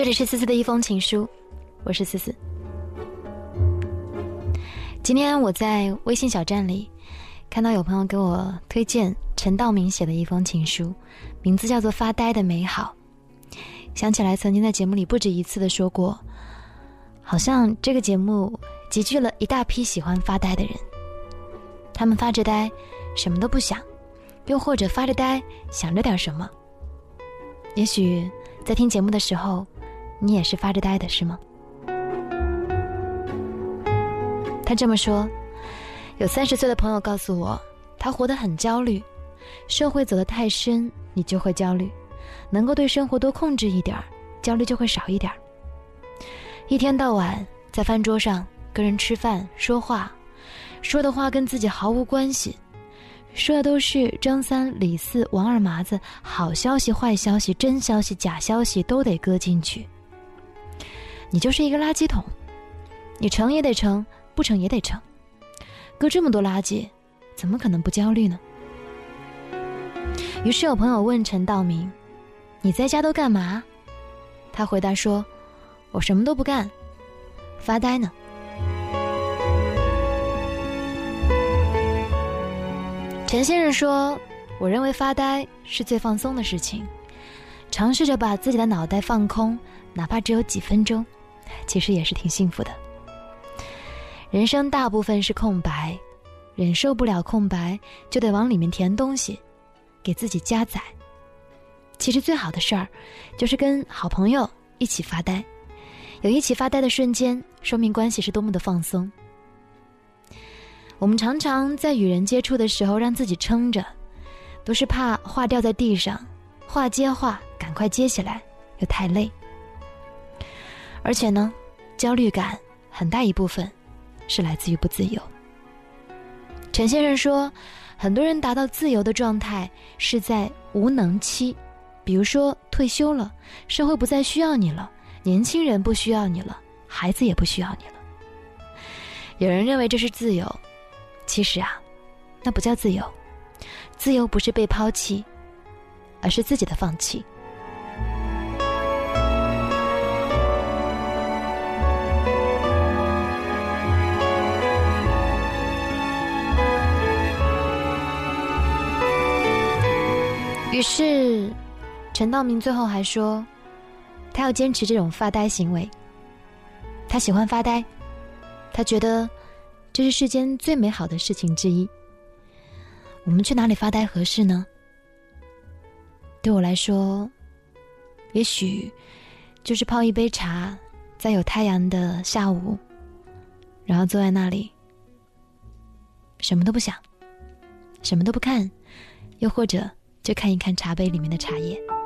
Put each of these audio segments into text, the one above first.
这里是思思的一封情书，我是思思。今天我在微信小站里看到有朋友给我推荐陈道明写的一封情书，名字叫做《发呆的美好》。想起来曾经在节目里不止一次的说过，好像这个节目集聚了一大批喜欢发呆的人。他们发着呆，什么都不想，又或者发着呆想着点什么。也许在听节目的时候，你也是发着呆的，是吗？他这么说，有三十岁的朋友告诉我，他活得很焦虑，社会走得太深，你就会焦虑。能够对生活多控制一点儿，焦虑就会少一点儿。一天到晚在饭桌上跟人吃饭说话，说的话跟自己毫无关系，说的都是张三李四王二麻子，好消息坏消息真消息假消息都得搁进去。你就是一个垃圾桶，你成也得成，不成也得成。搁这么多垃圾，怎么可能不焦虑呢？于是有朋友问陈道明。你在家都干嘛？他回答说：“我什么都不干，发呆呢。”陈先生说：“我认为发呆是最放松的事情，尝试着把自己的脑袋放空，哪怕只有几分钟，其实也是挺幸福的。人生大部分是空白，忍受不了空白，就得往里面填东西，给自己加载。”其实最好的事儿，就是跟好朋友一起发呆。有一起发呆的瞬间，说明关系是多么的放松。我们常常在与人接触的时候，让自己撑着，都是怕话掉在地上，话接话赶快接起来，又太累。而且呢，焦虑感很大一部分是来自于不自由。陈先生说，很多人达到自由的状态是在无能期。比如说退休了，社会不再需要你了，年轻人不需要你了，孩子也不需要你了。有人认为这是自由，其实啊，那不叫自由。自由不是被抛弃，而是自己的放弃。于是。陈道明最后还说，他要坚持这种发呆行为。他喜欢发呆，他觉得这是世间最美好的事情之一。我们去哪里发呆合适呢？对我来说，也许就是泡一杯茶，在有太阳的下午，然后坐在那里，什么都不想，什么都不看，又或者就看一看茶杯里面的茶叶。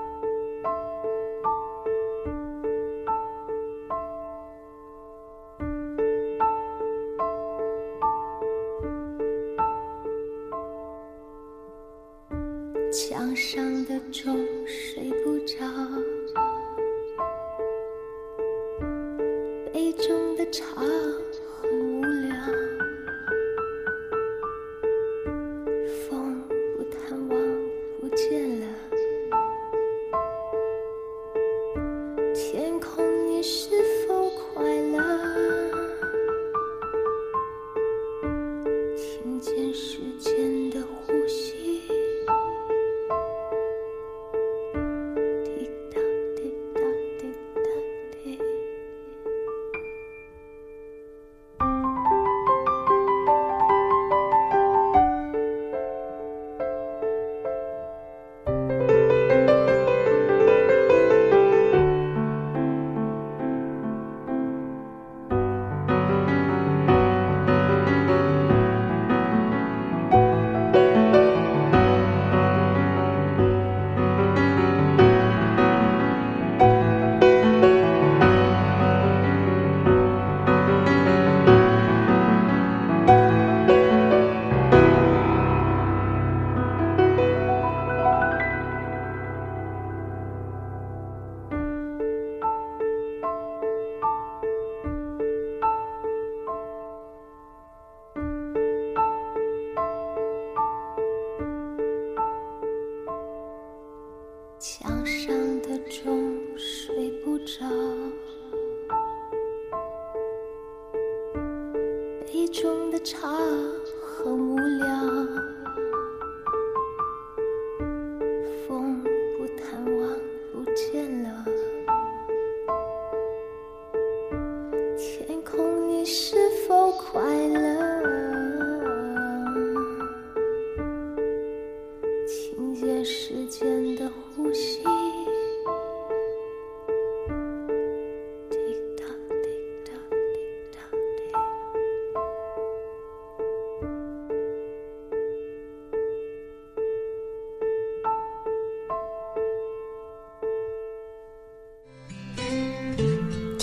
想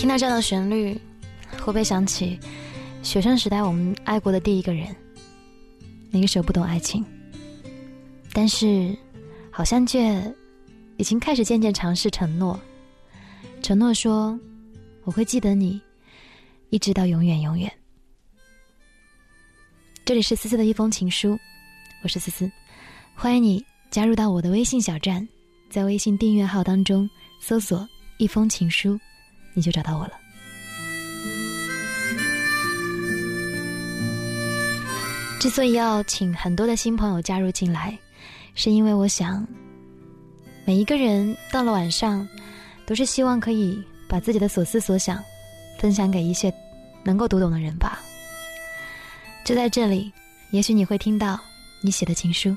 听到这样的旋律，会不会想起学生时代我们爱过的第一个人？那个时候不懂爱情，但是好像却已经开始渐渐尝试承诺，承诺说我会记得你，一直到永远永远。这里是思思的一封情书，我是思思，欢迎你加入到我的微信小站，在微信订阅号当中搜索“一封情书”。你就找到我了。之所以要请很多的新朋友加入进来，是因为我想，每一个人到了晚上，都是希望可以把自己的所思所想分享给一些能够读懂的人吧。就在这里，也许你会听到你写的情书。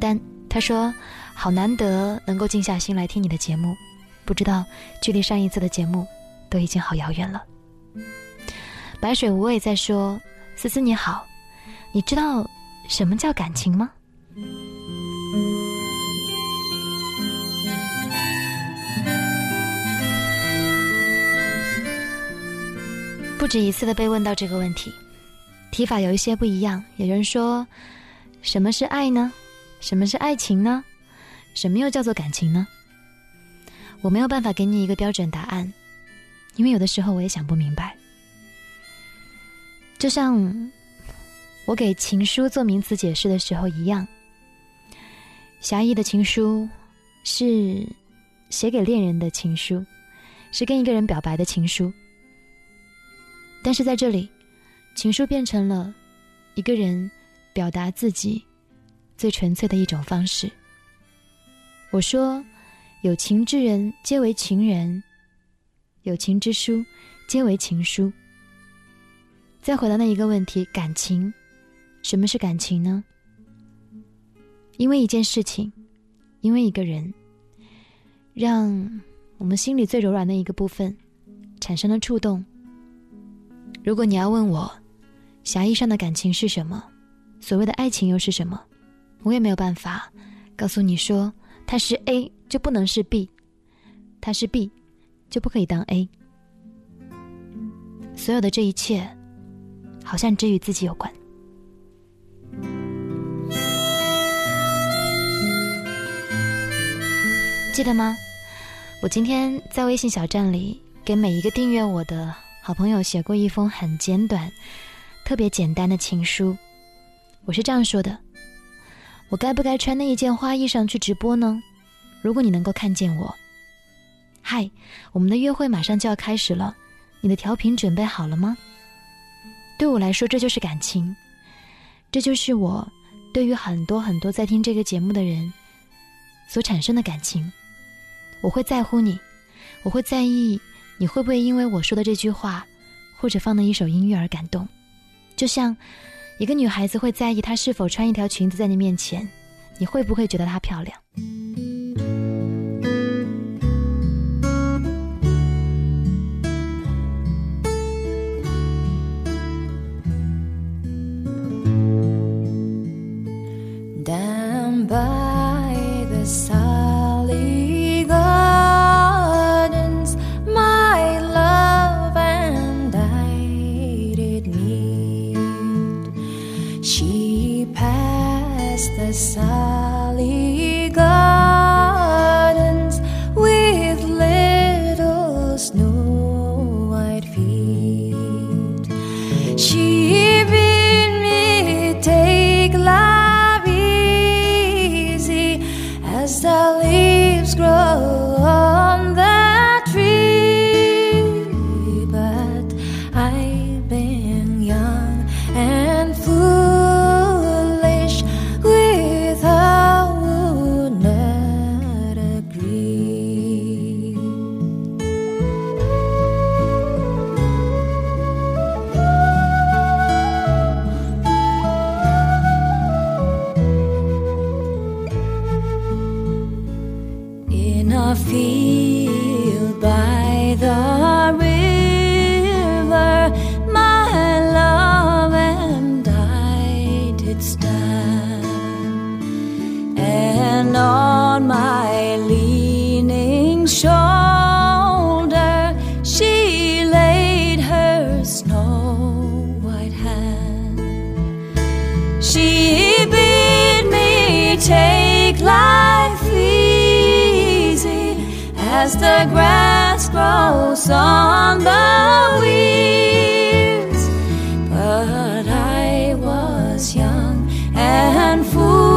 但他说，好难得能够静下心来听你的节目。不知道，距离上一次的节目都已经好遥远了。白水无畏在说：“思思你好，你知道什么叫感情吗？”不止一次的被问到这个问题，提法有一些不一样。有人说：“什么是爱呢？什么是爱情呢？什么又叫做感情呢？”我没有办法给你一个标准答案，因为有的时候我也想不明白。就像我给情书做名词解释的时候一样，狭义的情书是写给恋人的情书，是跟一个人表白的情书。但是在这里，情书变成了一个人表达自己最纯粹的一种方式。我说。有情之人皆为情人，有情之书皆为情书。再回到那一个问题：感情，什么是感情呢？因为一件事情，因为一个人，让我们心里最柔软的一个部分产生了触动。如果你要问我，狭义上的感情是什么，所谓的爱情又是什么，我也没有办法告诉你说它是 A。就不能是 B，它是 B，就不可以当 A。所有的这一切，好像只与自己有关。记得吗？我今天在微信小站里给每一个订阅我的好朋友写过一封很简短、特别简单的情书。我是这样说的：我该不该穿那一件花衣裳去直播呢？如果你能够看见我，嗨，我们的约会马上就要开始了，你的调频准备好了吗？对我来说，这就是感情，这就是我对于很多很多在听这个节目的人所产生的感情。我会在乎你，我会在意你会不会因为我说的这句话或者放的一首音乐而感动，就像一个女孩子会在意她是否穿一条裙子在你面前，你会不会觉得她漂亮 as the leaves grow as the grass grows on the weeds. But I was young and foolish.